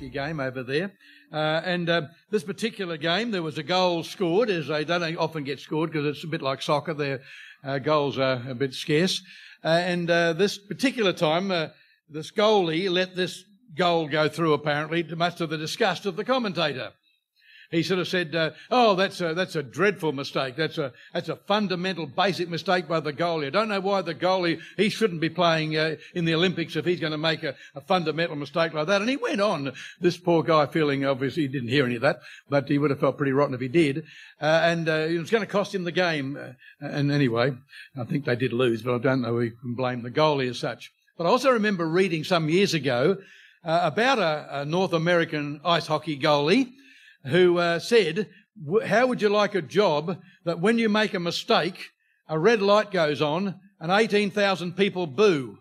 hockey game over there. Uh, and uh, this particular game, there was a goal scored, as they don't often get scored because it's a bit like soccer. Their uh, goals are a bit scarce. Uh, and uh, this particular time, uh, this goalie let this goal go through, apparently, to much to the disgust of the commentator he sort of said, uh, "Oh, that's a that's a dreadful mistake. That's a that's a fundamental, basic mistake by the goalie. I don't know why the goalie he shouldn't be playing uh, in the Olympics if he's going to make a, a, fundamental mistake like that." And he went on. This poor guy, feeling obviously he didn't hear any of that, but he would have felt pretty rotten if he did. Uh, and uh, it was going to cost him the game. Uh, and anyway, I think they did lose, but I don't know we can blame the goalie as such. But I also remember reading some years ago uh, about a, a North American ice hockey goalie who uh, said, How would you like a job that when you make a mistake, a red light goes on and 18,000 people boo?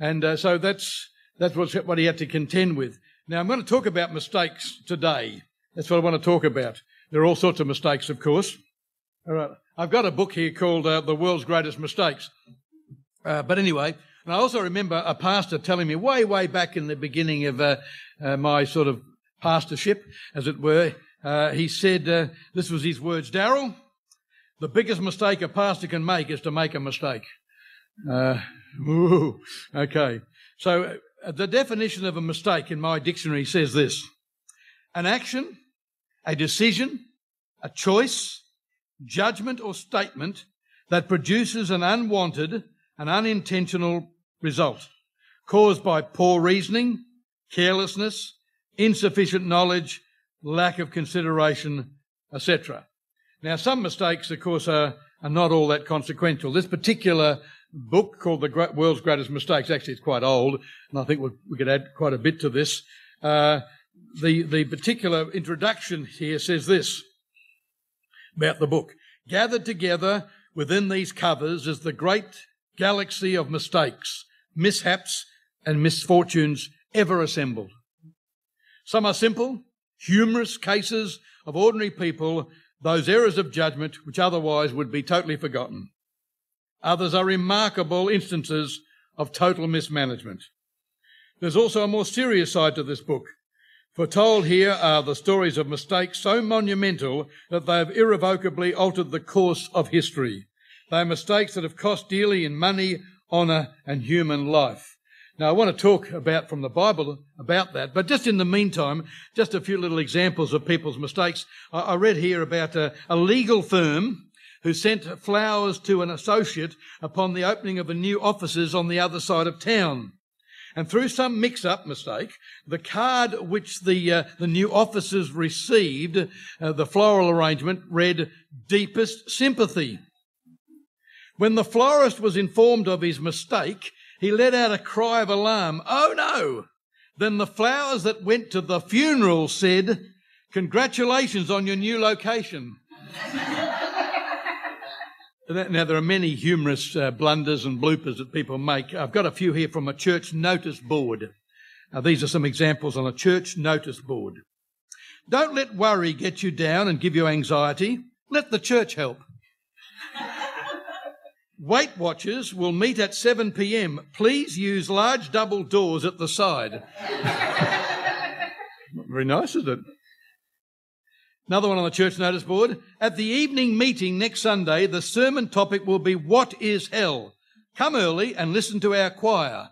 And uh, so that's, that's what he had to contend with. Now, I'm going to talk about mistakes today. That's what I want to talk about. There are all sorts of mistakes, of course. All right. I've got a book here called uh, The World's Greatest Mistakes. Uh, but anyway, and I also remember a pastor telling me way, way back in the beginning of uh, uh, my sort of pastorship, as it were, uh, he said, uh, this was his words, Darryl, the biggest mistake a pastor can make is to make a mistake. Uh, ooh, okay. So uh, the definition of a mistake in my dictionary says this an action, a decision, a choice, judgment, or statement that produces an unwanted and unintentional result caused by poor reasoning, carelessness, insufficient knowledge, lack of consideration, etc. Now, some mistakes, of course, are, are not all that consequential. This particular book called The World's Greatest Mistakes, actually it's quite old, and I think we could add quite a bit to this. Uh, the, the particular introduction here says this about the book. Gathered together within these covers is the great galaxy of mistakes, mishaps, and misfortunes ever assembled. Some are simple, humorous cases of ordinary people, those errors of judgment which otherwise would be totally forgotten. Others are remarkable instances of total mismanagement. There's also a more serious side to this book. Foretold here are the stories of mistakes so monumental that they have irrevocably altered the course of history. They are mistakes that have cost dearly in money, honour, and human life. Now, I want to talk about from the Bible about that, but just in the meantime, just a few little examples of people's mistakes. I, read here about a, a legal firm who sent flowers to an associate upon the opening of a new offices on the other side of town. And through some mix-up mistake, the card which the uh, the new officers received, uh, the floral arrangement read "deepest sympathy." When the florist was informed of his mistake, he let out a cry of alarm. Oh no! Then the flowers that went to the funeral said, Congratulations on your new location. now, there are many humorous uh, blunders and bloopers that people make. I've got a few here from a church notice board. Now, these are some examples on a church notice board. Don't let worry get you down and give you anxiety. Let the church help. Weight Watchers will meet at 7 p.m. Please use large double doors at the side. Very nice, isn't it? Another one on the church notice board. At the evening meeting next Sunday, the sermon topic will be What is Hell? Come early and listen to our choir.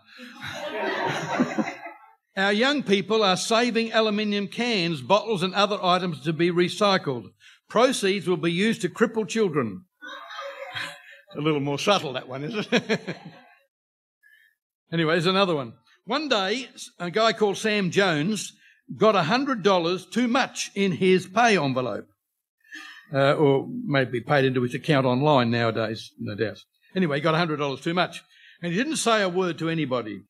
our young people are saving aluminium cans, bottles, and other items to be recycled. Proceeds will be used to cripple children a little more subtle, that one, is it? anyway, there's another one. One day, a guy called Sam Jones got $100 too much in his pay envelope. Uh, or maybe paid into his account online nowadays, no doubt. Anyway, he got $100 too much. And he didn't say a word to anybody.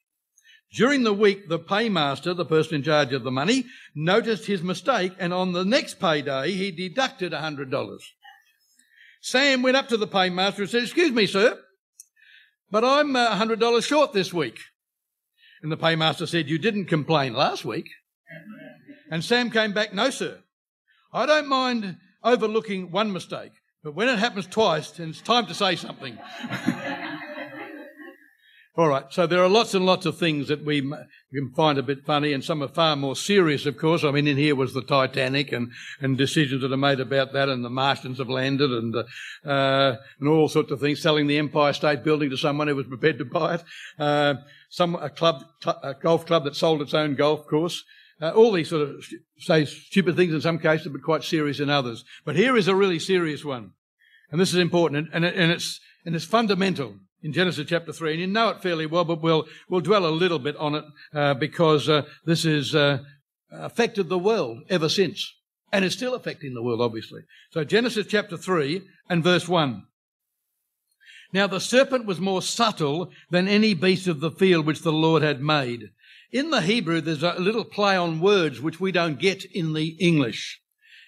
During the week, the paymaster, the person in charge of the money, noticed his mistake, and on the next payday, he deducted $100. Sam went up to the paymaster and said, Excuse me, sir, but I'm uh, $100 short this week. And the paymaster said, You didn't complain last week. And Sam came back, No, sir. I don't mind overlooking one mistake, but when it happens twice, then it's time to say something. All right, so there are lots and lots of things that we can find a bit funny, and some are far more serious, of course. I mean, in here was the Titanic and, and decisions that are made about that, and the Martians have landed, and uh, and all sorts of things. Selling the Empire State Building to someone who was prepared to buy it. Uh, some a club, a golf club that sold its own golf course. Uh, all these sort of say stupid things in some cases, but quite serious in others. But here is a really serious one, and this is important, and, and it's and it's fundamental in Genesis chapter 3, and you know it fairly well, but we'll, we'll dwell a little bit on it uh, because uh, this has uh, affected the world ever since. And it's still affecting the world, obviously. So Genesis chapter 3 and verse 1. Now the serpent was more subtle than any beast of the field which the Lord had made. In the Hebrew, there's a little play on words which we don't get in the English.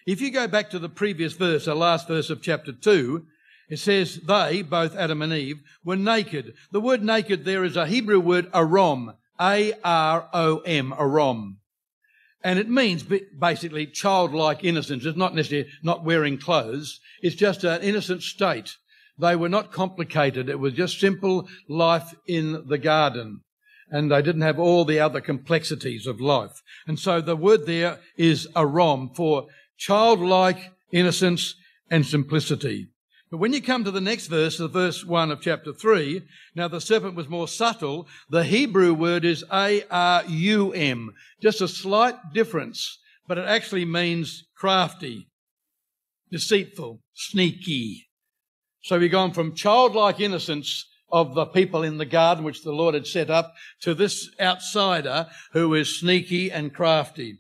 If you go back to the previous verse, the last verse of chapter 2, it says they, both Adam and Eve, were naked. The word naked there is a Hebrew word arom, A-R-O-M, arom. And it means basically childlike innocence. It's not necessarily not wearing clothes. It's just an innocent state. They were not complicated. It was just simple life in the garden. And they didn't have all the other complexities of life. And so the word there is arom for childlike innocence and simplicity. But when you come to the next verse, the verse 1 of chapter 3, now the serpent was more subtle. The Hebrew word is A-R-U-M. Just a slight difference, but it actually means crafty, deceitful, sneaky. So we've gone from childlike innocence of the people in the garden which the Lord had set up to this outsider who is sneaky and crafty.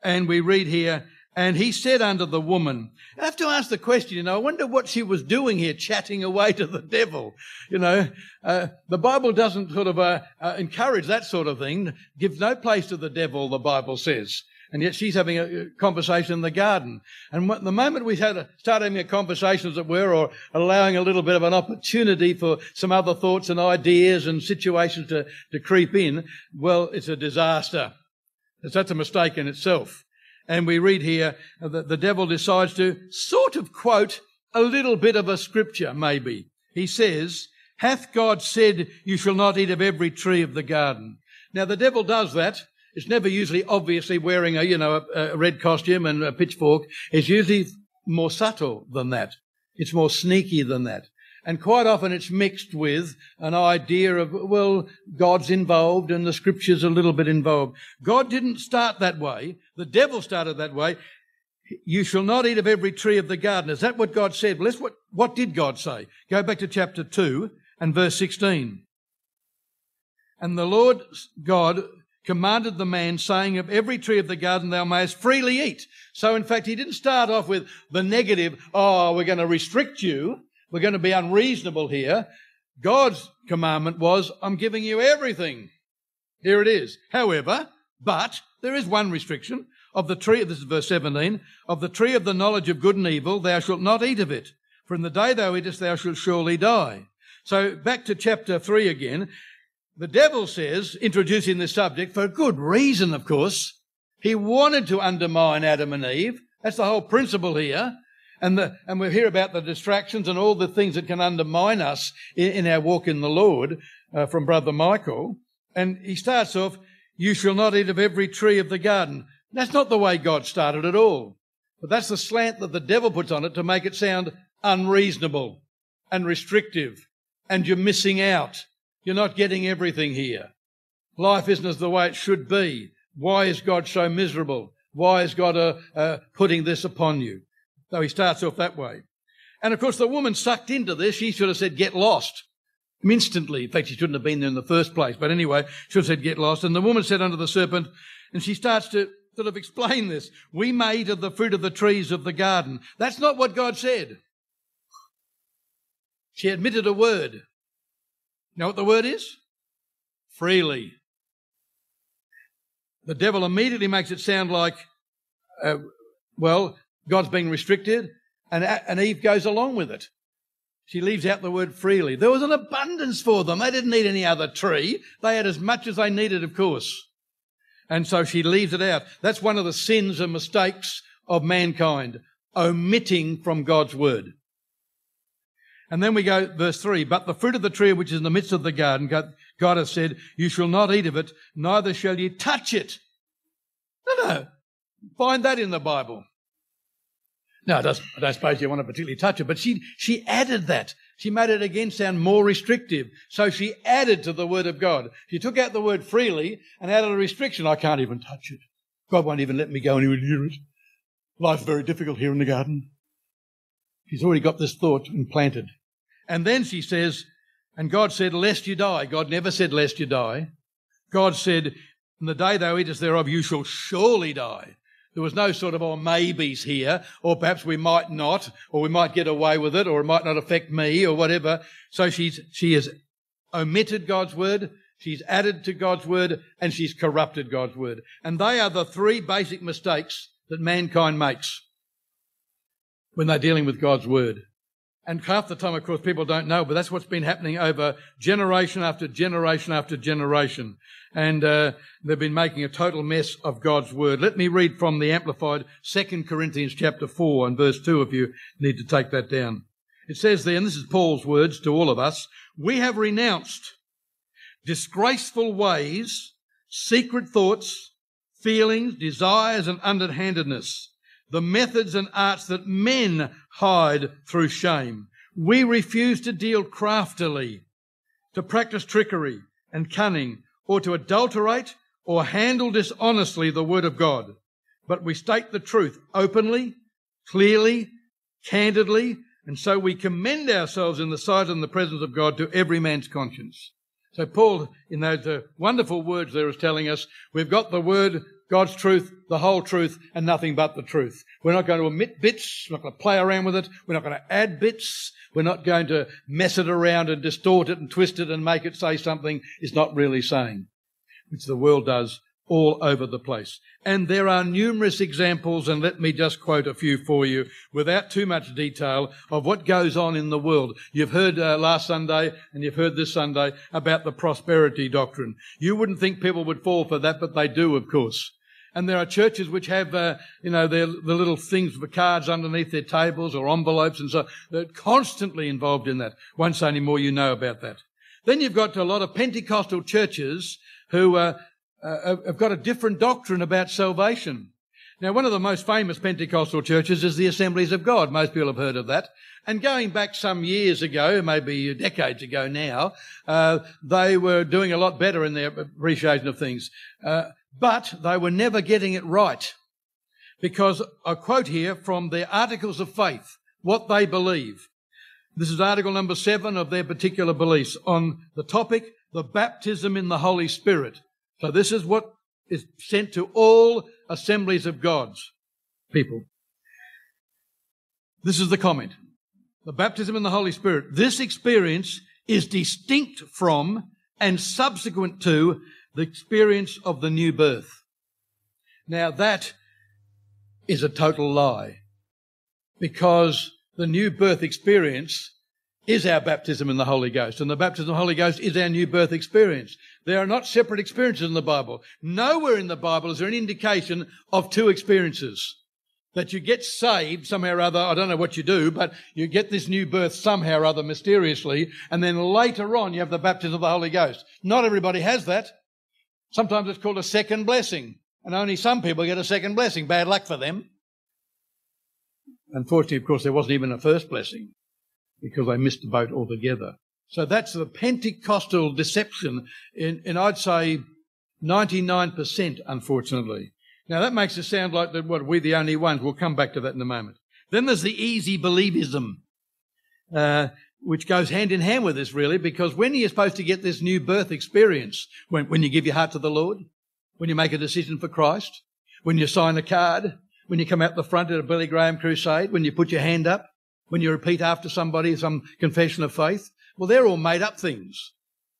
And we read here, and he said unto the woman, I have to ask the question, you know, I wonder what she was doing here, chatting away to the devil. You know, uh, the Bible doesn't sort of uh, uh, encourage that sort of thing, gives no place to the devil, the Bible says. And yet she's having a conversation in the garden. And the moment we start having a conversation, as it were, or allowing a little bit of an opportunity for some other thoughts and ideas and situations to, to creep in, well, it's a disaster. That's a mistake in itself. And we read here that the devil decides to sort of quote a little bit of a scripture, maybe. He says, Hath God said, You shall not eat of every tree of the garden? Now, the devil does that. It's never usually obviously wearing a, you know, a, a red costume and a pitchfork. It's usually more subtle than that. It's more sneaky than that. And quite often it's mixed with an idea of, well, God's involved and the scripture's a little bit involved. God didn't start that way. The devil started that way. You shall not eat of every tree of the garden. Is that what God said? Well, what, what did God say? Go back to chapter 2 and verse 16. And the Lord God commanded the man, saying, Of every tree of the garden thou mayest freely eat. So, in fact, he didn't start off with the negative, oh, we're going to restrict you. We're going to be unreasonable here. God's commandment was, I'm giving you everything. Here it is. However, but there is one restriction. Of the tree, this is verse 17, of the tree of the knowledge of good and evil, thou shalt not eat of it. For in the day thou eatest, thou shalt surely die. So back to chapter 3 again. The devil says, introducing this subject, for a good reason, of course. He wanted to undermine Adam and Eve. That's the whole principle here. And, the, and we hear about the distractions and all the things that can undermine us in, in our walk in the Lord uh, from Brother Michael. And he starts off, you shall not eat of every tree of the garden. That's not the way God started at all. But that's the slant that the devil puts on it to make it sound unreasonable and restrictive. And you're missing out. You're not getting everything here. Life isn't as the way it should be. Why is God so miserable? Why is God uh, uh, putting this upon you? So he starts off that way. And of course, the woman sucked into this, she should have said, get lost. Instantly. In fact, she shouldn't have been there in the first place. But anyway, she said, get lost. And the woman said unto the serpent, and she starts to sort of explain this. We may eat of the fruit of the trees of the garden. That's not what God said. She admitted a word. You know what the word is? Freely. The devil immediately makes it sound like, uh, well, God's being restricted, and, and Eve goes along with it. She leaves out the word freely. There was an abundance for them. They didn't need any other tree. They had as much as they needed, of course. And so she leaves it out. That's one of the sins and mistakes of mankind, omitting from God's word. And then we go, verse 3 But the fruit of the tree which is in the midst of the garden, God has said, You shall not eat of it, neither shall ye touch it. No, no. Find that in the Bible. No, I don't suppose you want to particularly touch it, but she, she added that. She made it again sound more restrictive. So she added to the word of God. She took out the word freely and added a restriction. I can't even touch it. God won't even let me go anywhere near it. Life's very difficult here in the garden. She's already got this thought implanted. And then she says, and God said, lest you die. God never said, lest you die. God said, in the day thou eatest thereof, you shall surely die. There was no sort of, oh, maybes here, or perhaps we might not, or we might get away with it, or it might not affect me, or whatever. So she's, she has omitted God's word, she's added to God's word, and she's corrupted God's word. And they are the three basic mistakes that mankind makes when they're dealing with God's word. And half the time, of course, people don't know, but that's what's been happening over generation after generation after generation. And uh, they've been making a total mess of God's word. Let me read from the Amplified 2 Corinthians chapter 4 and verse 2 if you need to take that down. It says there, and this is Paul's words to all of us, we have renounced disgraceful ways, secret thoughts, feelings, desires, and underhandedness the methods and arts that men hide through shame. We refuse to deal craftily, to practice trickery and cunning, or to adulterate or handle dishonestly the word of God. But we state the truth openly, clearly, candidly, and so we commend ourselves in the sight and the presence of God to every man's conscience. So Paul, in those wonderful words there, is telling us we've got the word God's truth, the whole truth, and nothing but the truth. We're not going to omit bits. We're not going to play around with it. We're not going to add bits. We're not going to mess it around and distort it and twist it and make it say something it's not really saying, which the world does all over the place. And there are numerous examples, and let me just quote a few for you without too much detail of what goes on in the world. You've heard uh, last Sunday and you've heard this Sunday about the prosperity doctrine. You wouldn't think people would fall for that, but they do, of course. And there are churches which have, uh, you know, their, the little things for cards underneath their tables or envelopes and so they're constantly involved in that. Say any more, you know about that. Then you've got a lot of Pentecostal churches who uh, uh, have got a different doctrine about salvation. Now, one of the most famous Pentecostal churches is the Assemblies of God. Most people have heard of that. And going back some years ago, maybe decades ago now, uh, they were doing a lot better in their appreciation of things. Uh, but they were never getting it right. Because I quote here from their Articles of Faith, what they believe. This is article number seven of their particular beliefs on the topic, the baptism in the Holy Spirit. So this is what is sent to all assemblies of God's people. This is the comment. The baptism in the Holy Spirit. This experience is distinct from and subsequent to the experience of the new birth. Now that is a total lie because the new birth experience is our baptism in the Holy Ghost. And the baptism of the Holy Ghost is our new birth experience. They are not separate experiences in the Bible. Nowhere in the Bible is there an indication of two experiences. That you get saved somehow or other, I don't know what you do, but you get this new birth somehow or other mysteriously, and then later on you have the baptism of the Holy Ghost. Not everybody has that. Sometimes it's called a second blessing, and only some people get a second blessing. Bad luck for them. Unfortunately, of course, there wasn't even a first blessing because they missed the boat altogether. So that's the Pentecostal deception in, in I'd say 99%, unfortunately. Now that makes it sound like that what we're the only ones. We'll come back to that in a moment. Then there's the easy believism. Uh, which goes hand in hand with this really, because when are you supposed to get this new birth experience? When, when you give your heart to the Lord? When you make a decision for Christ? When you sign a card? When you come out the front at a Billy Graham crusade? When you put your hand up? When you repeat after somebody some confession of faith? Well, they're all made up things.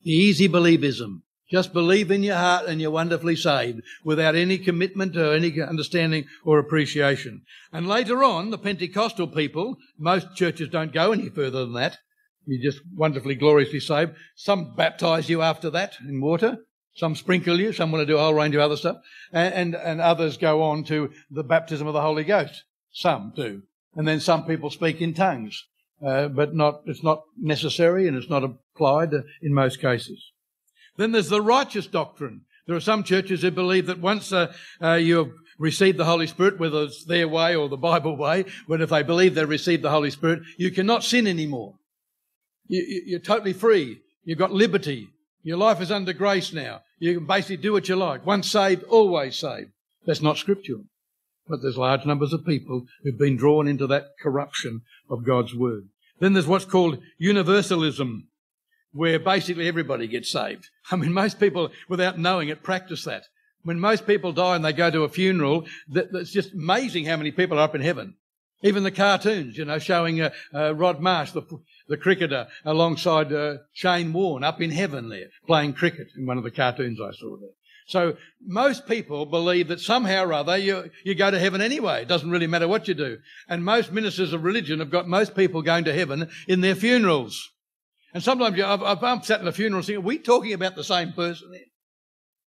The easy believism. Just believe in your heart and you're wonderfully saved without any commitment or any understanding or appreciation. And later on, the Pentecostal people, most churches don't go any further than that. You're just wonderfully gloriously saved. Some baptize you after that in water. Some sprinkle you. Some want to do a whole range of other stuff. And, and, and others go on to the baptism of the Holy Ghost. Some do. And then some people speak in tongues. Uh, but not, it's not necessary and it's not applied in most cases. Then there's the righteous doctrine. There are some churches who believe that once uh, uh, you have received the Holy Spirit, whether it's their way or the Bible way, when if they believe they've received the Holy Spirit, you cannot sin anymore. You, you're totally free. You've got liberty. Your life is under grace now. You can basically do what you like. Once saved, always saved. That's not scriptural. But there's large numbers of people who've been drawn into that corruption of God's word. Then there's what's called universalism, where basically everybody gets saved. I mean, most people, without knowing it, practice that. When most people die and they go to a funeral, it's just amazing how many people are up in heaven. Even the cartoons, you know, showing uh, uh, Rod Marsh, the, the cricketer, alongside uh, Shane Warne up in heaven there, playing cricket in one of the cartoons I saw there. So most people believe that somehow or other you, you go to heaven anyway. It doesn't really matter what you do. And most ministers of religion have got most people going to heaven in their funerals. And sometimes you, I've, I've sat in a funeral thinking, are we talking about the same person there?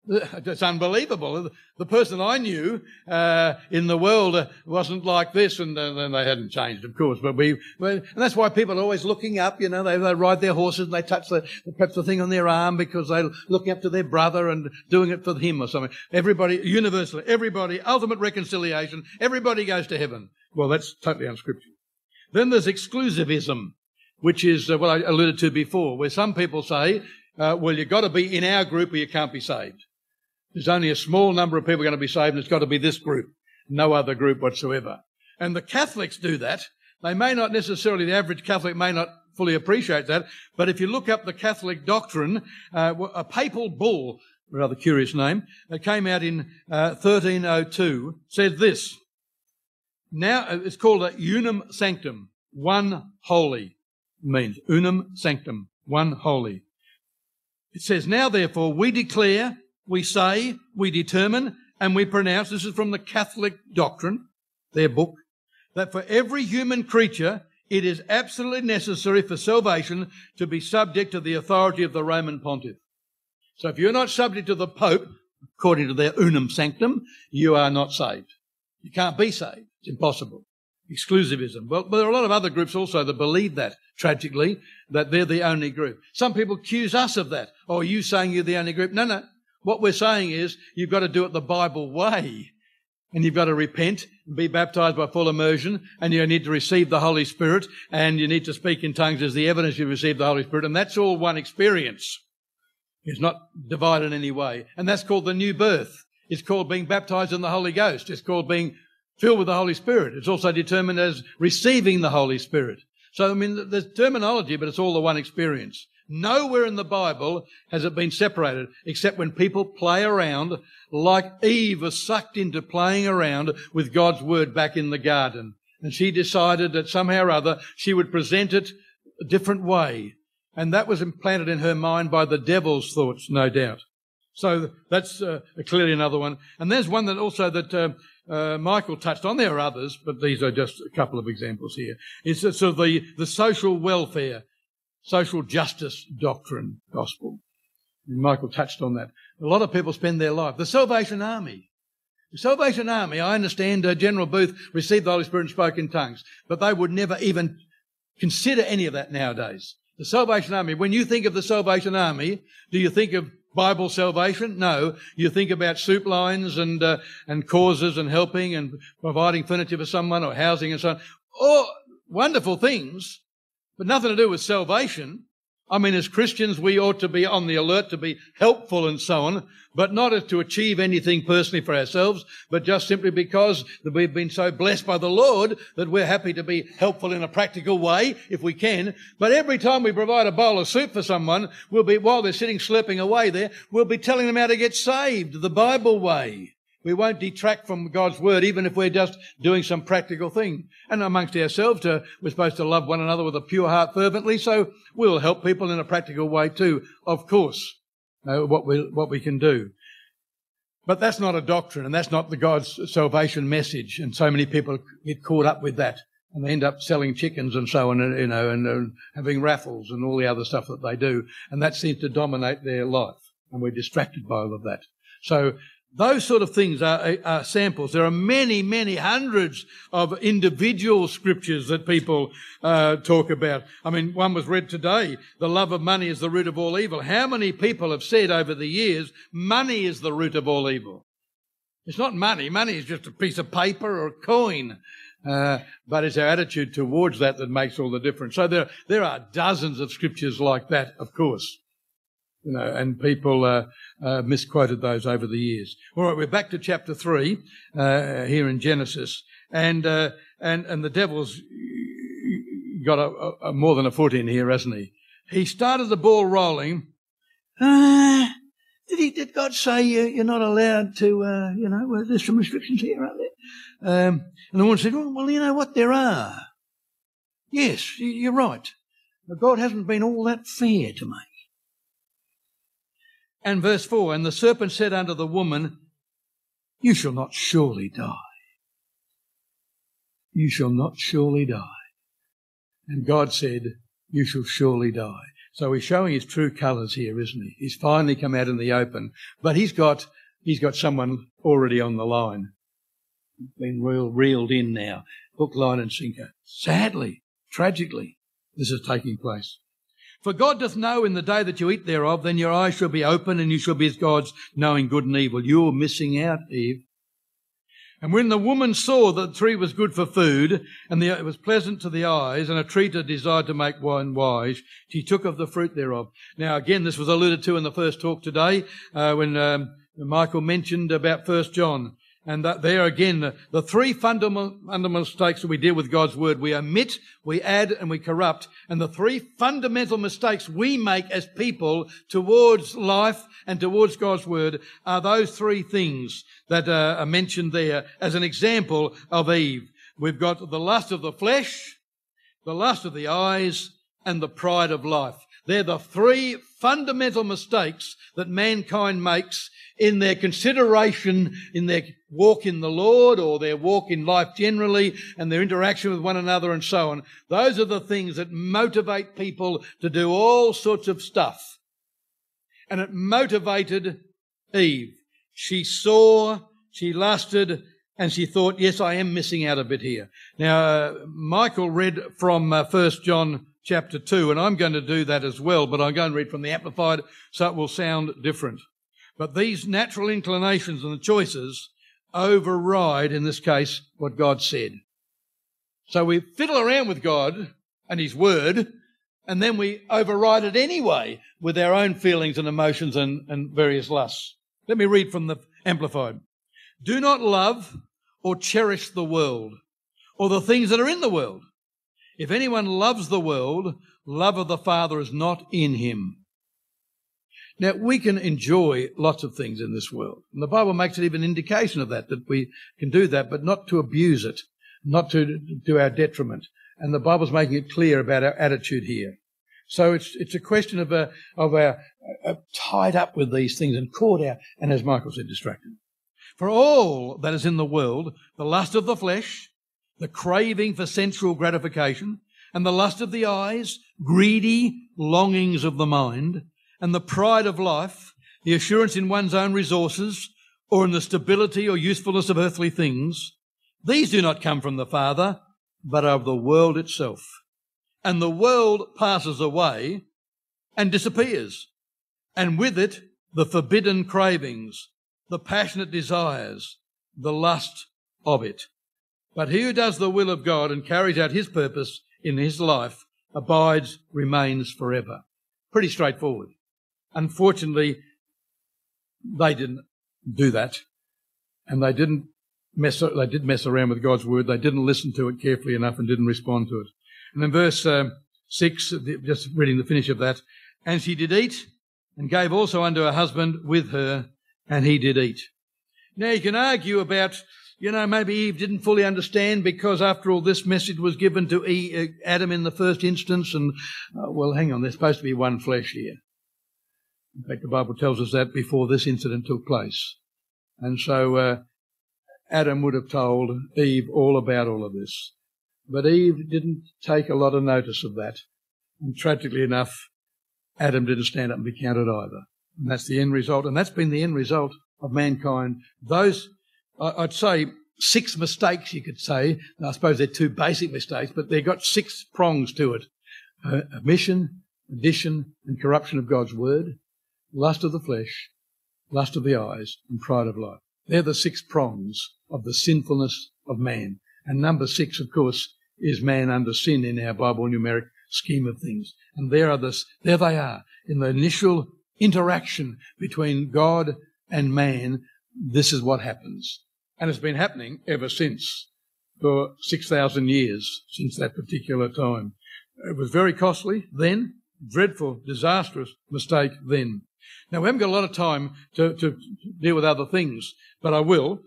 It's unbelievable. The person I knew uh, in the world wasn't like this, and then they hadn't changed, of course. But we, and that's why people are always looking up. You know, they, they ride their horses and they touch the perhaps the thing on their arm because they're looking up to their brother and doing it for him or something. Everybody, universally, everybody, ultimate reconciliation. Everybody goes to heaven. Well, that's totally unscriptural. Then there's exclusivism, which is uh, what I alluded to before, where some people say, uh, "Well, you've got to be in our group or you can't be saved." There's only a small number of people going to be saved, and it's got to be this group, no other group whatsoever. And the Catholics do that. They may not necessarily, the average Catholic may not fully appreciate that, but if you look up the Catholic doctrine, uh, a papal bull, rather curious name, that came out in uh, 1302, said this. Now, uh, it's called a Unam Sanctam, one holy, means Unam Sanctam, one holy. It says, now therefore we declare we say, we determine, and we pronounce, this is from the Catholic doctrine, their book, that for every human creature, it is absolutely necessary for salvation to be subject to the authority of the Roman pontiff. So if you're not subject to the Pope, according to their Unam Sanctam, you are not saved. You can't be saved. It's impossible. Exclusivism. Well, but there are a lot of other groups also that believe that, tragically, that they're the only group. Some people accuse us of that. Oh, you saying you're the only group? No, no. What we're saying is you've got to do it the Bible way. And you've got to repent and be baptized by full immersion and you need to receive the Holy Spirit and you need to speak in tongues as the evidence you've received the Holy Spirit. And that's all one experience. It's not divided in any way. And that's called the new birth. It's called being baptized in the Holy Ghost. It's called being filled with the Holy Spirit. It's also determined as receiving the Holy Spirit. So, I mean, there's terminology, but it's all the one experience. Nowhere in the Bible has it been separated except when people play around like Eve was sucked into playing around with God's word back in the garden. And she decided that somehow or other she would present it a different way. And that was implanted in her mind by the devil's thoughts, no doubt. So that's uh, clearly another one. And there's one that also that uh, uh, Michael touched on. There are others, but these are just a couple of examples here. It's sort of the, the social welfare social justice doctrine gospel. And Michael touched on that. A lot of people spend their life. The Salvation Army. The Salvation Army, I understand uh, General Booth received the Holy Spirit and spoke in tongues, but they would never even consider any of that nowadays. The Salvation Army, when you think of the Salvation Army, do you think of Bible salvation? No. You think about soup lines and, uh, and causes and helping and providing furniture for someone or housing and so on. All wonderful things, but nothing to do with salvation. I mean, as Christians, we ought to be on the alert to be helpful and so on, but not to achieve anything personally for ourselves, but just simply because we've been so blessed by the Lord that we're happy to be helpful in a practical way if we can. But every time we provide a bowl of soup for someone, we'll be, while they're sitting slurping away there, we'll be telling them how to get saved the Bible way. We won't detract from God's word, even if we're just doing some practical thing. And amongst ourselves, uh, we're supposed to love one another with a pure heart fervently, so we'll help people in a practical way too, of course, uh, what we, what we can do. But that's not a doctrine, and that's not the God's salvation message. And so many people get caught up with that, and they end up selling chickens and so on, you know, and, and having raffles and all the other stuff that they do. And that seems to dominate their life, and we're distracted by all of that. So Those sort of things are, are, samples. There are many, many hundreds of individual scriptures that people uh, talk about. I mean, one was read today. The love of money is the root of all evil. How many people have said over the years, money is the root of all evil? It's not money. Money is just a piece of paper or a coin. Uh, but it's our attitude towards that that makes all the difference. So there, there are dozens of scriptures like that, of course. You know, and people uh, uh, misquoted those over the years. All right, we're back to chapter three uh, here in Genesis, and uh, and and the devil's got a, a, more than a foot in here, hasn't he? He started the ball rolling. Uh, did, he, did God say you, are not allowed to? Uh, you know, there's some restrictions here, aren't there? Um, and the woman said, well, well, you know what? There are. Yes, you're right. But God hasn't been all that fair to me. And verse 4 And the serpent said unto the woman, You shall not surely die. You shall not surely die. And God said, You shall surely die. So he's showing his true colours here, isn't he? He's finally come out in the open. But he's got, he's got someone already on the line. Been real, reeled in now. Hook, line and sinker. Sadly, tragically, this is taking place. For God doth know in the day that you eat thereof, then your eyes shall be open and you shall be as gods, knowing good and evil. You're missing out, Eve. And when the woman saw that the tree was good for food, and the, it was pleasant to the eyes, and a tree to desire to make one wise, she took of the fruit thereof. Now again, this was alluded to in the first talk today, uh, when um, Michael mentioned about First John. And that there again, the, the three fundamental, mistakes that we deal with God's word, we omit, we add, and we corrupt. And the three fundamental mistakes we make as people towards life and towards God's word are those three things that uh, are mentioned there as an example of Eve. We've got the lust of the flesh, the lust of the eyes, and the pride of life. They're the three fundamental mistakes that mankind makes in their consideration, in their walk in the Lord or their walk in life generally and their interaction with one another and so on. Those are the things that motivate people to do all sorts of stuff. And it motivated Eve. She saw, she lusted, and she thought, yes, I am missing out a bit here. Now, uh, Michael read from uh, 1 John chapter 2, and I'm going to do that as well, but I'm going to read from the Amplified so it will sound different. But these natural inclinations and the choices override, in this case, what God said. So we fiddle around with God and His Word, and then we override it anyway with our own feelings and emotions and, and various lusts. Let me read from the Amplified. Do not love or cherish the world or the things that are in the world. If anyone loves the world, love of the Father is not in him. Now, we can enjoy lots of things in this world. And the Bible makes it even an indication of that, that we can do that, but not to abuse it, not to, do our detriment. And the Bible's making it clear about our attitude here. So it's, it's a question of, a, of our, uh, tied up with these things and caught out, and as Michael said, distracted. For all that is in the world, the lust of the flesh, the craving for sensual gratification, and the lust of the eyes, greedy longings of the mind, and the pride of life, the assurance in one's own resources, or in the stability or usefulness of earthly things, these do not come from the Father, but of the world itself. And the world passes away and disappears, and with it the forbidden cravings, the passionate desires, the lust of it. But he who does the will of God and carries out his purpose in his life abides, remains forever. Pretty straightforward. Unfortunately, they didn't do that. And they didn't mess, they did mess around with God's word. They didn't listen to it carefully enough and didn't respond to it. And in verse um, 6, just reading the finish of that, and she did eat and gave also unto her husband with her, and he did eat. Now you can argue about, you know, maybe Eve didn't fully understand because after all this message was given to uh, Adam in the first instance and, uh, well, hang on, there's supposed to be one flesh here. In fact, the Bible tells us that before this incident took place. And so uh, Adam would have told Eve all about all of this. But Eve didn't take a lot of notice of that. And tragically enough, Adam didn't stand up and be counted either. And that's the end result. And that's been the end result of mankind, those, I'd say, six mistakes, you could say. I suppose they're two basic mistakes, but they've got six prongs to it. Uh, omission, addition, and corruption of God's word, lust of the flesh, lust of the eyes, and pride of life. They're the six prongs of the sinfulness of man. And number six, of course, is man under sin in our Bible numeric scheme of things. And there are this, there they are in the initial interaction between God and man. This is what happens. And it's been happening ever since for 6,000 years since that particular time. It was very costly then, dreadful, disastrous mistake then. Now, we haven't got a lot of time to, to deal with other things, but I will.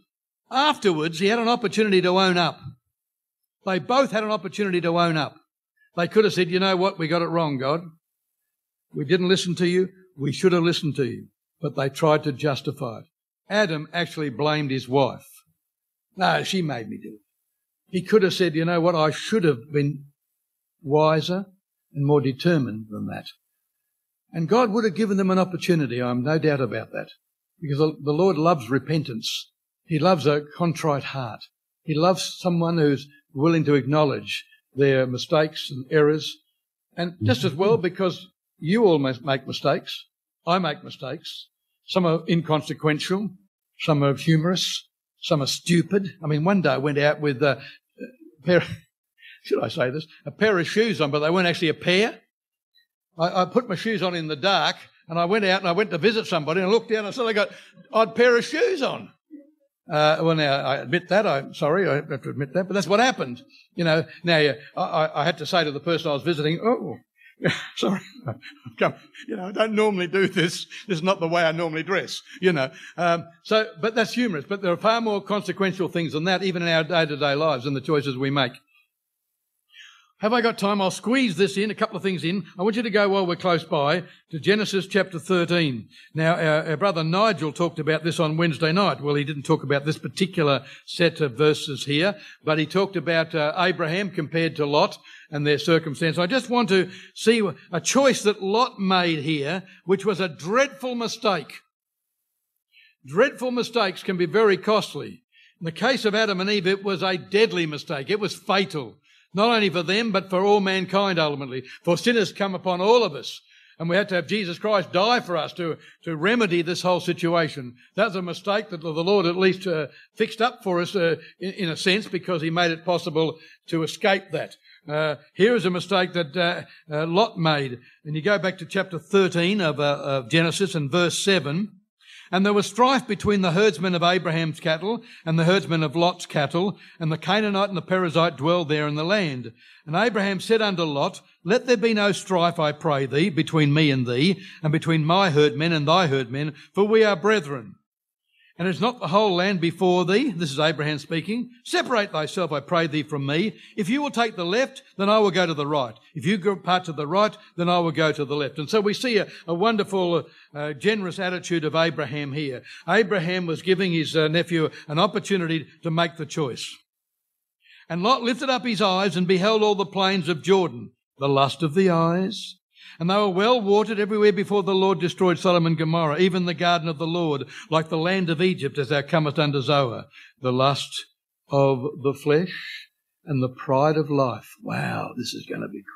Afterwards, he had an opportunity to own up. They both had an opportunity to own up. They could have said, you know what, we got it wrong, God. We didn't listen to you. We should have listened to you. But they tried to justify it. Adam actually blamed his wife. No, she made me do it. He could have said, you know what, I should have been wiser and more determined than that. And God would have given them an opportunity, I'm no doubt about that. Because the Lord loves repentance. He loves a contrite heart. He loves someone who's willing to acknowledge their mistakes and errors. And just as well, because you all make mistakes, I make mistakes. Some are inconsequential, some are humorous, some are stupid. I mean, one day I went out with a pair, should I say this, a pair of shoes on, but they weren't actually a pair. I, I put my shoes on in the dark and I went out and I went to visit somebody and I looked down and I said I got odd pair of shoes on. Uh, well, now I admit that. I'm sorry, I have to admit that, but that's what happened. You know, now I, I had to say to the person I was visiting, "Oh, sorry. You know, I don't normally do this. This is not the way I normally dress. You know, um, so but that's humorous. But there are far more consequential things than that, even in our day-to-day lives and the choices we make. Have I got time? I'll squeeze this in, a couple of things in. I want you to go while we're close by to Genesis chapter 13. Now, our, our, brother Nigel talked about this on Wednesday night. Well, he didn't talk about this particular set of verses here, but he talked about uh, Abraham compared to Lot and their circumstance. I just want to see a choice that Lot made here, which was a dreadful mistake. Dreadful mistakes can be very costly. In the case of Adam and Eve, it was a deadly mistake. It was fatal. Not only for them, but for all mankind ultimately. For sinners come upon all of us. And we had to have Jesus Christ die for us to, to remedy this whole situation. That's a mistake that the Lord at least uh, fixed up for us uh, in, in, a sense because he made it possible to escape that. Uh, here is a mistake that uh, uh, Lot made. And you go back to chapter 13 of, uh, of Genesis and verse 7. And there was strife between the herdsmen of Abraham's cattle and the herdsmen of Lot's cattle, and the Canaanite and the Perizzite dwelled there in the land. And Abraham said unto Lot, Let there be no strife, I pray thee, between me and thee, and between my herdmen and thy herdmen, for we are brethren. And is not the whole land before thee? This is Abraham speaking. Separate thyself, I pray thee, from me. If you will take the left, then I will go to the right. If you go part to the right, then I will go to the left. And so we see a, a wonderful, uh, generous attitude of Abraham here. Abraham was giving his uh, nephew an opportunity to make the choice. And Lot lifted up his eyes and beheld all the plains of Jordan, the lust of the eyes, and they were well watered everywhere before the Lord destroyed Sodom and Gomorrah, even the garden of the Lord, like the land of Egypt as thou comest unto Zoar. The lust of the flesh and the pride of life. Wow, this is going to be great.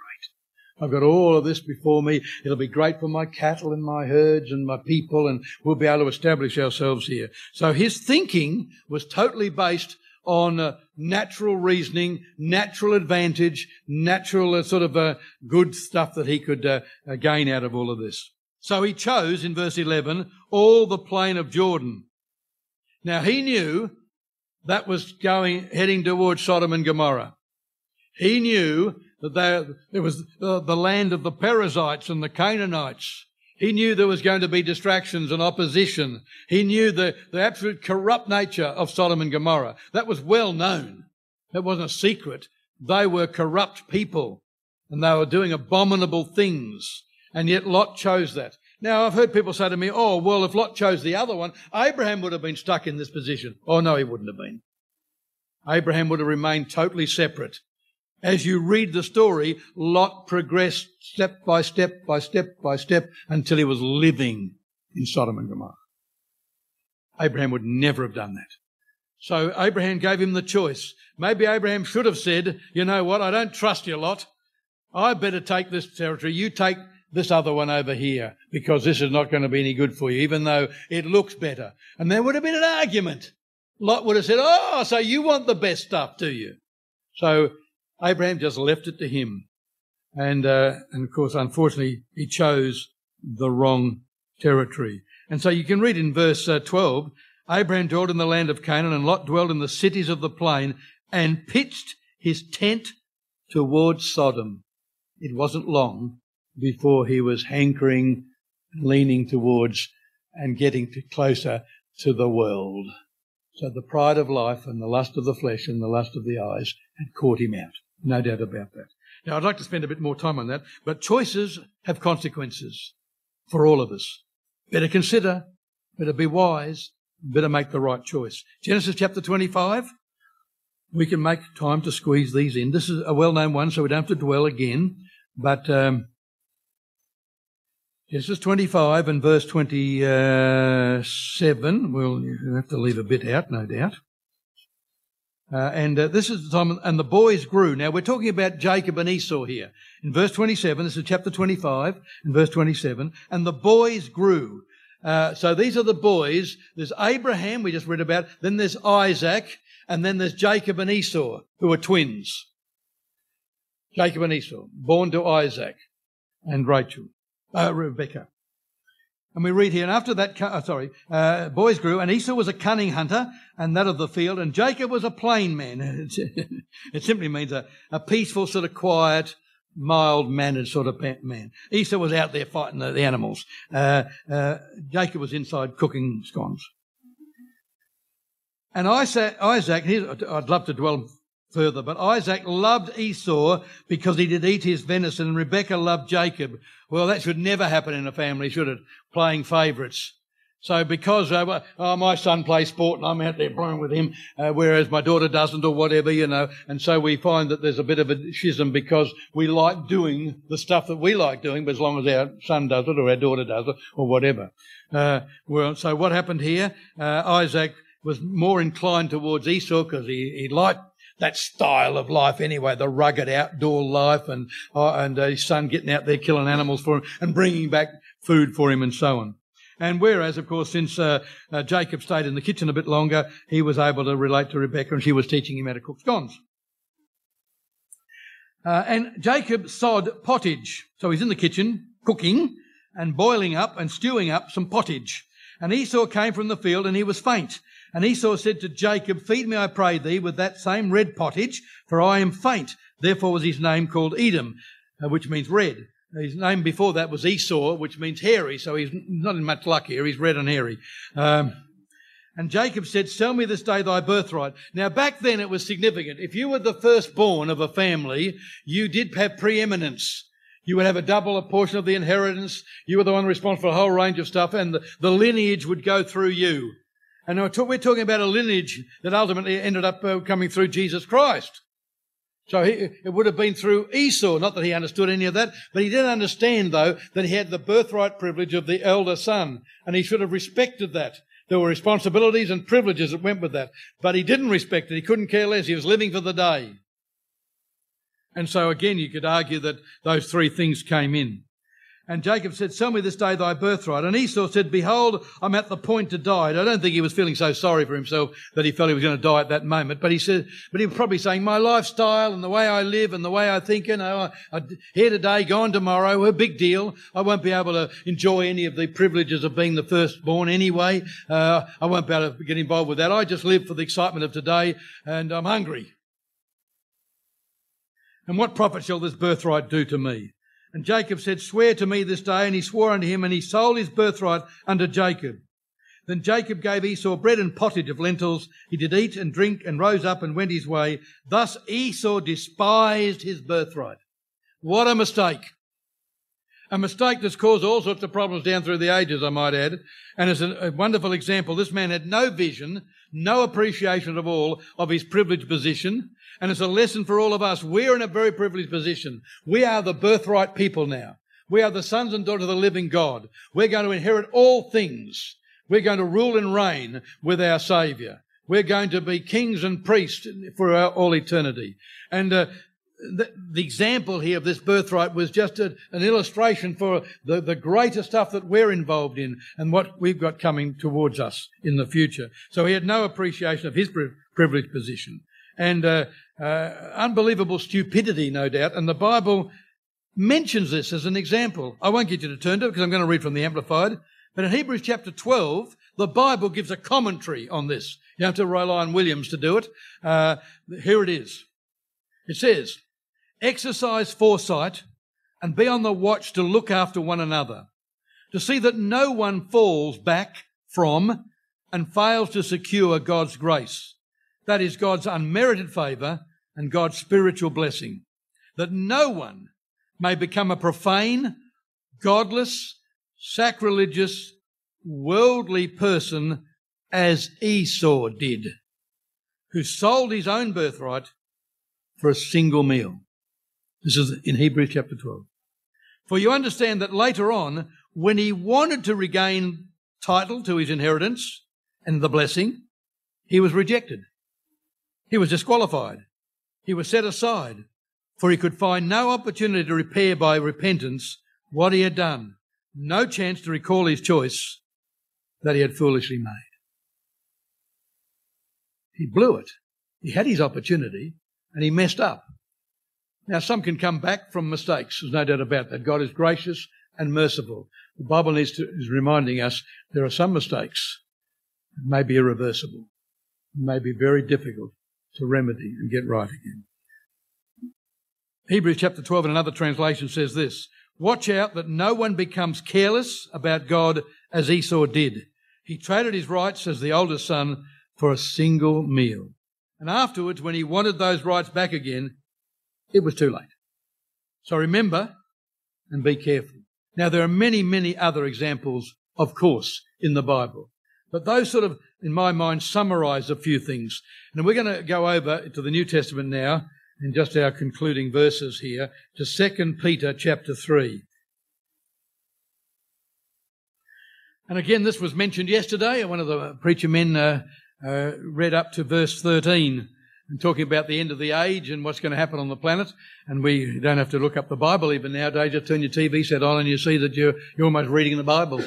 I've got all of this before me. It'll be great for my cattle and my herds and my people, and we'll be able to establish ourselves here. So his thinking was totally based on uh, natural reasoning, natural advantage, natural uh, sort of uh, good stuff that he could uh, uh, gain out of all of this. So he chose in verse 11 all the plain of Jordan. Now he knew that was going, heading towards Sodom and Gomorrah. He knew that there, there was uh, the land of the Perizzites and the Canaanites. He knew there was going to be distractions and opposition. He knew the, the absolute corrupt nature of Sodom and Gomorrah. That was well known. That wasn't a secret. They were corrupt people and they were doing abominable things. And yet Lot chose that. Now, I've heard people say to me, oh, well, if Lot chose the other one, Abraham would have been stuck in this position. Oh, no, he wouldn't have been. Abraham would have remained totally separate. As you read the story, Lot progressed step by step by step by step until he was living in Sodom and Gomorrah. Abraham would never have done that. So Abraham gave him the choice. Maybe Abraham should have said, you know what, I don't trust you lot. I better take this territory. You take this other one over here because this is not going to be any good for you, even though it looks better. And there would have been an argument. Lot would have said, oh, so you want the best stuff, do you? So Abraham just left it to him. And, uh, and of course, unfortunately, he chose the wrong territory. And so you can read in verse uh, 12, Abraham dwelt in the land of Canaan and Lot dwelled in the cities of the plain and pitched his tent towards Sodom. It wasn't long before he was hankering, leaning towards and getting to closer to the world. So the pride of life and the lust of the flesh and the lust of the eyes had caught him out. No doubt about that. Now I'd like to spend a bit more time on that, but choices have consequences for all of us. Better consider, better be wise, better make the right choice. Genesis chapter 25. We can make time to squeeze these in. This is a well-known one, so we don't have to dwell again. But um, Genesis 25 and verse 27. Well, you have to leave a bit out, no doubt. Uh, and uh, this is the time, and the boys grew. Now we're talking about Jacob and Esau here. In verse 27, this is chapter 25, in verse 27, and the boys grew. Uh, so these are the boys. There's Abraham, we just read about. Then there's Isaac, and then there's Jacob and Esau, who are twins. Jacob and Esau, born to Isaac and Rachel uh, Rebecca. And we read here, and after that, uh, sorry, uh, boys grew, and Esau was a cunning hunter, and that of the field, and Jacob was a plain man. it simply means a, a peaceful, sort of quiet, mild mannered sort of man. Esau was out there fighting the, the animals. Uh, uh, Jacob was inside cooking scones. And Isaac, Isaac I'd love to dwell further. But Isaac loved Esau because he did eat his venison, and Rebekah loved Jacob. Well, that should never happen in a family, should it? Playing favourites. So because uh, oh, my son plays sport and I'm out there playing with him, uh, whereas my daughter doesn't or whatever, you know, and so we find that there's a bit of a schism because we like doing the stuff that we like doing, but as long as our son does it or our daughter does it or whatever. Uh, well, so what happened here? Uh, Isaac was more inclined towards Esau because he, he liked that style of life anyway, the rugged outdoor life and, uh, and uh, his son getting out there killing animals for him and bringing back food for him and so on. And whereas, of course, since uh, uh, Jacob stayed in the kitchen a bit longer, he was able to relate to Rebecca and she was teaching him how to cook scones. Uh, and Jacob sod pottage. So he's in the kitchen cooking and boiling up and stewing up some pottage. And Esau came from the field and he was faint. And Esau said to Jacob, Feed me, I pray thee, with that same red pottage, for I am faint. Therefore was his name called Edom, uh, which means red. His name before that was Esau, which means hairy, so he's not in much luck here. He's red and hairy. Um, and Jacob said, Sell me this day thy birthright. Now, back then it was significant. If you were the firstborn of a family, you did have preeminence. You would have a double a portion of the inheritance. You were the one responsible for a whole range of stuff, and the, the lineage would go through you. And we're talking about a lineage that ultimately ended up uh, coming through Jesus Christ. So he, it would have been through Esau, not that he understood any of that, but he did understand though that he had the birthright privilege of the elder son, and he should have respected that. There were responsibilities and privileges that went with that, but he didn't respect it. He couldn't care less. He was living for the day. And so again, you could argue that those three things came in. And Jacob said, Sell me this day thy birthright. And Esau said, Behold, I'm at the point to die. And I don't think he was feeling so sorry for himself that he felt he was going to die at that moment. But he said, but he was probably saying, My lifestyle and the way I live and the way I think, you know, I, I, here today, gone tomorrow, a big deal. I won't be able to enjoy any of the privileges of being the firstborn anyway. Uh, I won't be able to get involved with that. I just live for the excitement of today and I'm hungry. And what profit shall this birthright do to me? And Jacob said, Swear to me this day. And he swore unto him, and he sold his birthright unto Jacob. Then Jacob gave Esau bread and pottage of lentils. He did eat and drink and rose up and went his way. Thus Esau despised his birthright. What a mistake. A mistake that's caused all sorts of problems down through the ages, I might add. And as a, wonderful example, this man had no vision, no appreciation at all of his privileged position. And it's a lesson for all of us. We're in a very privileged position. We are the birthright people now. We are the sons and daughters of the living God. We're going to inherit all things. We're going to rule and reign with our Saviour. We're going to be kings and priests for all eternity. And uh, the, the, example here of this birthright was just a, an illustration for the, the greater stuff that we're involved in and what we've got coming towards us in the future. So he had no appreciation of his privileged position and uh, uh, unbelievable stupidity, no doubt. And the Bible mentions this as an example. I won't get you to turn to it because I'm going to read from the Amplified. But in Hebrews chapter 12, the Bible gives a commentary on this. You have to rely on Williams to do it. Uh, here it is. It says, exercise foresight and be on the watch to look after one another, to see that no one falls back from and fails to secure God's grace. That is God's unmerited favour and God's spiritual blessing. That no one may become a profane, godless, sacrilegious, worldly person as Esau did, who sold his own birthright for a single meal. This is in Hebrews chapter 12. For you understand that later on, when he wanted to regain title to his inheritance and the blessing, he was rejected. He was disqualified. He was set aside, for he could find no opportunity to repair by repentance what he had done, no chance to recall his choice that he had foolishly made. He blew it. He had his opportunity and he messed up. Now, some can come back from mistakes. There's no doubt about that. God is gracious and merciful. The Bible needs to, is reminding us there are some mistakes that may be irreversible, may be very difficult to remedy and get right again. Hebrews chapter 12 in another translation says this Watch out that no one becomes careless about God as Esau did. He traded his rights as the oldest son for a single meal. And afterwards, when he wanted those rights back again, it was too late. So remember and be careful. Now, there are many, many other examples, of course, in the Bible. But those sort of, in my mind, summarize a few things. And we're going to go over to the New Testament now in just our concluding verses here to 2 Peter chapter 3. And again, this was mentioned yesterday. One of the preacher men uh, uh, read up to verse 13 and talking about the end of the age and what's going to happen on the planet. And we don't have to look up the Bible even nowadays. Just turn your TV set on and you see that you're, you're almost reading the Bible.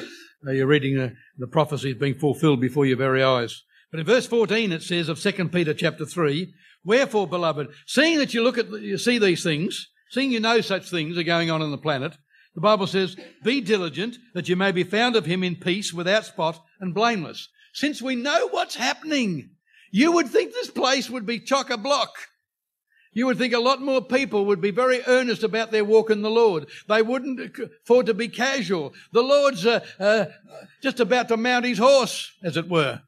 Uh, you're reading the, the prophecies being fulfilled before your very eyes. But in verse 14 it says of 2 Peter chapter 3, Wherefore, beloved, seeing that you look at, you see these things, seeing you know such things are going on in the planet, the Bible says, Be diligent that you may be found of him in peace, without spot and blameless. Since we know what's happening, you would think this place would be chock a block. You would think a lot more people would be very earnest about their walk in the Lord. They wouldn't afford to be casual. The Lord's uh, uh, just about to mount his horse, as it were.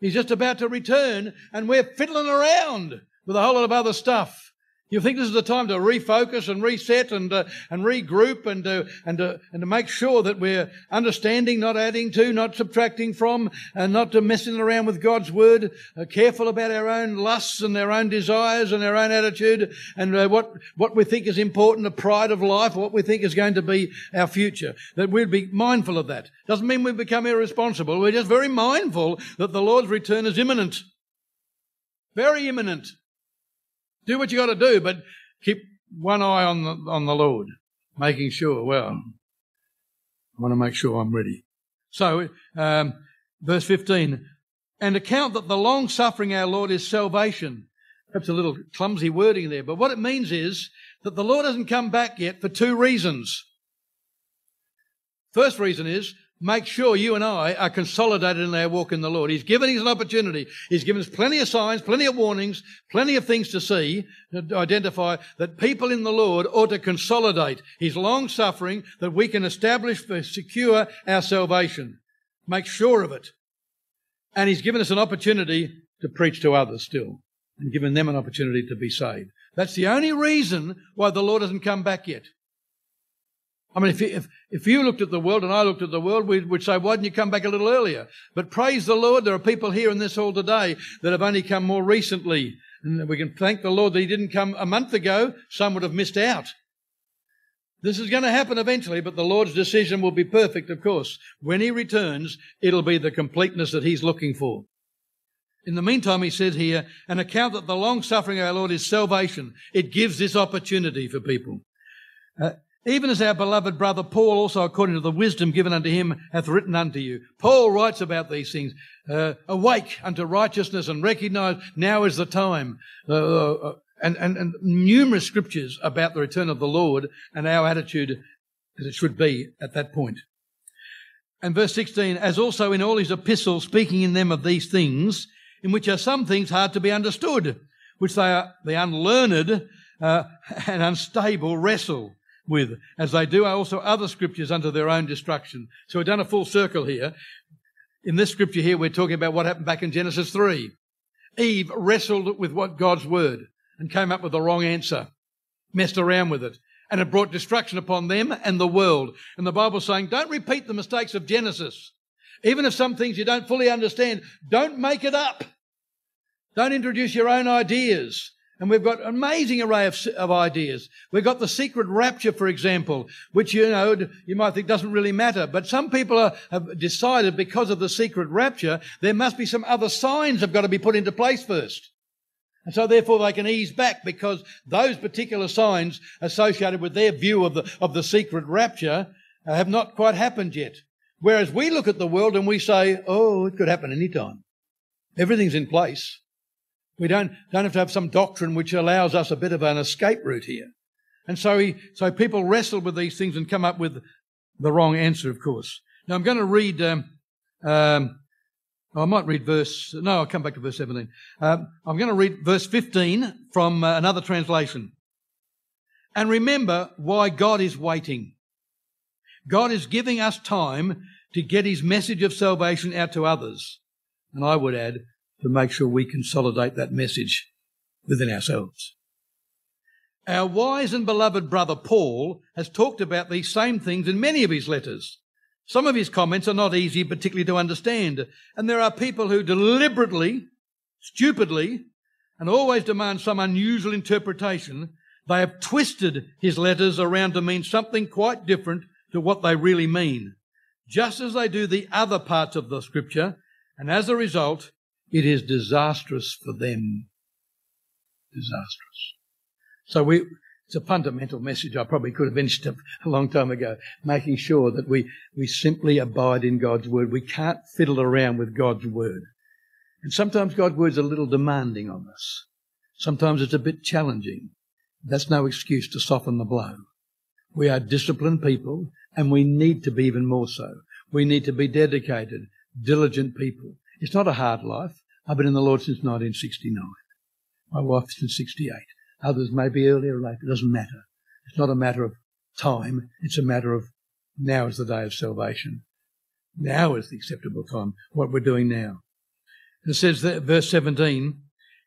He's just about to return, and we're fiddling around with a whole lot of other stuff. You think this is the time to refocus and reset and uh, and regroup and uh, and to, and to make sure that we're understanding, not adding to, not subtracting from, and not to messing around with God's word. Uh, careful about our own lusts and our own desires and our own attitude and uh, what what we think is important, the pride of life, what we think is going to be our future. That we'd be mindful of that. Doesn't mean we become irresponsible. We're just very mindful that the Lord's return is imminent. Very imminent. Do what you got to do, but keep one eye on the, on the Lord, making sure, well, I want to make sure I'm ready. So, um, verse 15, and account that the long suffering our Lord is salvation. Perhaps a little clumsy wording there, but what it means is that the Lord hasn't come back yet for two reasons. First reason is make sure you and I are consolidated in our walk in the Lord. He's given us an opportunity. He's given us plenty of signs, plenty of warnings, plenty of things to see, to identify that people in the Lord ought to consolidate His long suffering that we can establish, for secure our salvation. Make sure of it. And He's given us an opportunity to preach to others still and given them an opportunity to be saved. That's the only reason why the Lord hasn't come back yet. I mean, if if, if you looked at the world and I looked at the world, we would say, why didn't you come back a little earlier? But praise the Lord, there are people here in this hall today that have only come more recently. And we can thank the Lord that He didn't come a month ago. Some would have missed out. This is going to happen eventually, but the Lord's decision will be perfect, of course. When He returns, it'll be the completeness that He's looking for. In the meantime, he said here, an account that the long suffering of our Lord is salvation. It gives this opportunity for people. Uh, even as our beloved brother Paul, also according to the wisdom given unto him, hath written unto you. Paul writes about these things. Uh, awake unto righteousness and recognize now is the time. Uh, uh, and, and, and numerous scriptures about the return of the Lord and our attitude as it should be at that point. And verse 16, as also in all his epistles, speaking in them of these things, in which are some things hard to be understood, which they are, the unlearned uh, and unstable wrestle with, as they do also other scriptures unto their own destruction. So we've done a full circle here. In this scripture here, we're talking about what happened back in Genesis 3. Eve wrestled with what God's word and came up with the wrong answer, messed around with it, and it brought destruction upon them and the world. And the Bible's saying, don't repeat the mistakes of Genesis. Even if some things you don't fully understand, don't make it up. Don't introduce your own ideas. And we've got an amazing array of, of, ideas. We've got the secret rapture, for example, which, you know, you might think doesn't really matter. But some people are, have decided because of the secret rapture, there must be some other signs have got to be put into place first. And so therefore they can ease back because those particular signs associated with their view of the, of the secret rapture uh, have not quite happened yet. Whereas we look at the world and we say, oh, it could happen any time. Everything's in place. We don't, don't have to have some doctrine which allows us a bit of an escape route here. And so he, so people wrestle with these things and come up with the wrong answer, of course. Now I'm going to read, um, um, I might read verse, no, I'll come back to verse 17. Um, I'm going to read verse 15 from uh, another translation. And remember why God is waiting. God is giving us time to get his message of salvation out to others. And I would add, to make sure we consolidate that message within ourselves. Our wise and beloved brother Paul has talked about these same things in many of his letters. Some of his comments are not easy particularly to understand, and there are people who deliberately, stupidly, and always demand some unusual interpretation. They have twisted his letters around to mean something quite different to what they really mean, just as they do the other parts of the scripture, and as a result, it is disastrous for them. Disastrous. So we, it's a fundamental message I probably could have finished a long time ago, making sure that we, we simply abide in God's word. We can't fiddle around with God's word. And sometimes God's word's a little demanding on us. Sometimes it's a bit challenging. That's no excuse to soften the blow. We are disciplined people and we need to be even more so. We need to be dedicated, diligent people. It's not a hard life. I've been in the Lord since 1969. My wife since 68. Others may be earlier or later. It doesn't matter. It's not a matter of time. It's a matter of now is the day of salvation. Now is the acceptable time. What we're doing now. It says that, verse 17,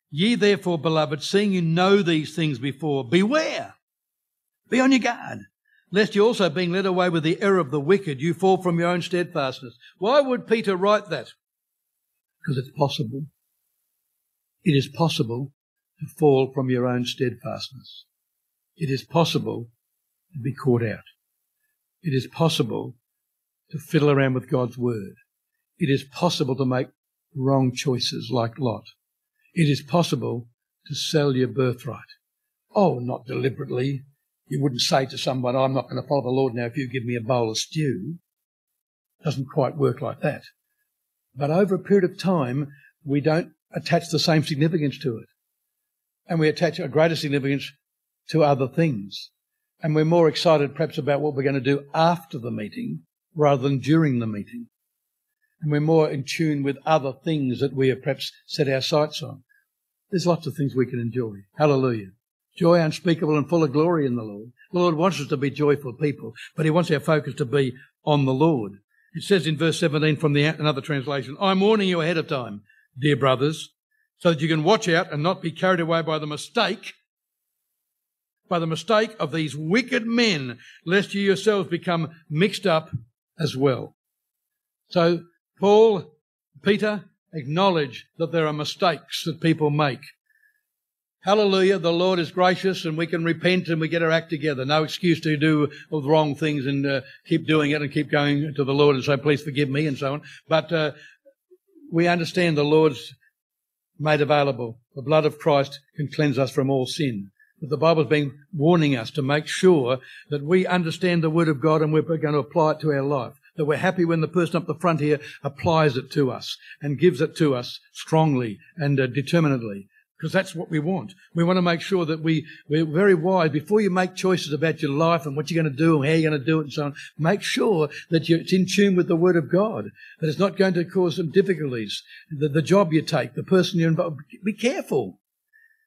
Ye therefore, beloved, seeing you know these things before, beware. Be on your guard lest you also being led away with the error of the wicked, you fall from your own steadfastness. Why would Peter write that? Because it's possible. It is possible to fall from your own steadfastness. It is possible to be caught out. It is possible to fiddle around with God's word. It is possible to make wrong choices like Lot. It is possible to sell your birthright. Oh, not deliberately, you wouldn't say to someone, I'm not going to follow the Lord now if you give me a bowl of stew. It doesn't quite work like that. But over a period of time, we don't attach the same significance to it. And we attach a greater significance to other things. And we're more excited perhaps about what we're going to do after the meeting rather than during the meeting. And we're more in tune with other things that we have perhaps set our sights on. There's lots of things we can enjoy. Hallelujah. Joy unspeakable and full of glory in the Lord. The Lord wants us to be joyful people, but He wants our focus to be on the Lord. It says in verse 17 from the another translation, I'm warning you ahead of time, dear brothers, so that you can watch out and not be carried away by the mistake, by the mistake of these wicked men, lest you yourselves become mixed up as well. So Paul, Peter, acknowledge that there are mistakes that people make. Hallelujah, the Lord is gracious and we can repent and we get our act together. No excuse to do the wrong things and uh, keep doing it and keep going to the Lord and say, please forgive me and so on. But uh, we understand the Lord's made available. The blood of Christ can cleanse us from all sin. But the Bible's been warning us to make sure that we understand the Word of God and we're going to apply it to our life. That we're happy when the person up the front here applies it to us and gives it to us strongly and uh, determinedly because that's what we want. We want to make sure that we, we're very wise. Before you make choices about your life and what you're going to do and how you're going to do it and so on, make sure that you, it's in tune with the Word of God, that it's not going to cause some difficulties. The, the job you take, the person you're involved, be careful.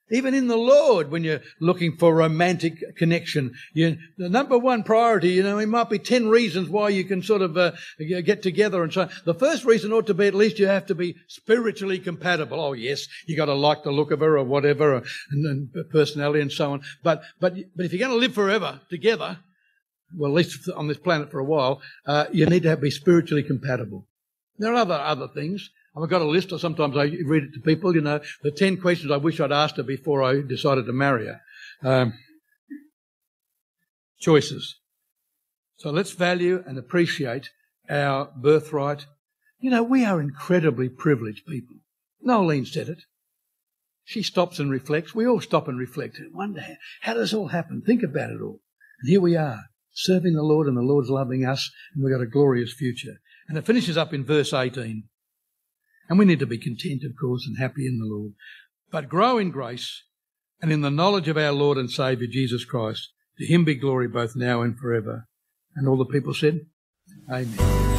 Even in the Lord, when you're looking for romantic connection, you, the number one priority, you know, it might be 10 reasons why you can sort of uh, get together and so on. The first reason ought to be at least you have to be spiritually compatible. Oh, yes, you got to like the look of her or whatever, and, and personality and so on. But, but, but if you're going to live forever together, well, at least on this planet for a while, uh, you need to be spiritually compatible. There are other, other things. I've got a list, or sometimes I read it to people, you know, the 10 questions I wish I'd asked her before I decided to marry her. Um, choices. So let's value and appreciate our birthright. You know, we are incredibly privileged people. Nolene said it. She stops and reflects. We all stop and reflect and wonder, how does this all happen? Think about it all. And here we are, serving the Lord and the Lord's loving us, and we've got a glorious future. And it finishes up in verse 18. And we need to be content, of course, and happy in the Lord. But grow in grace and in the knowledge of our Lord and Saviour Jesus Christ. To him be glory both now and forever. And all the people said, Amen.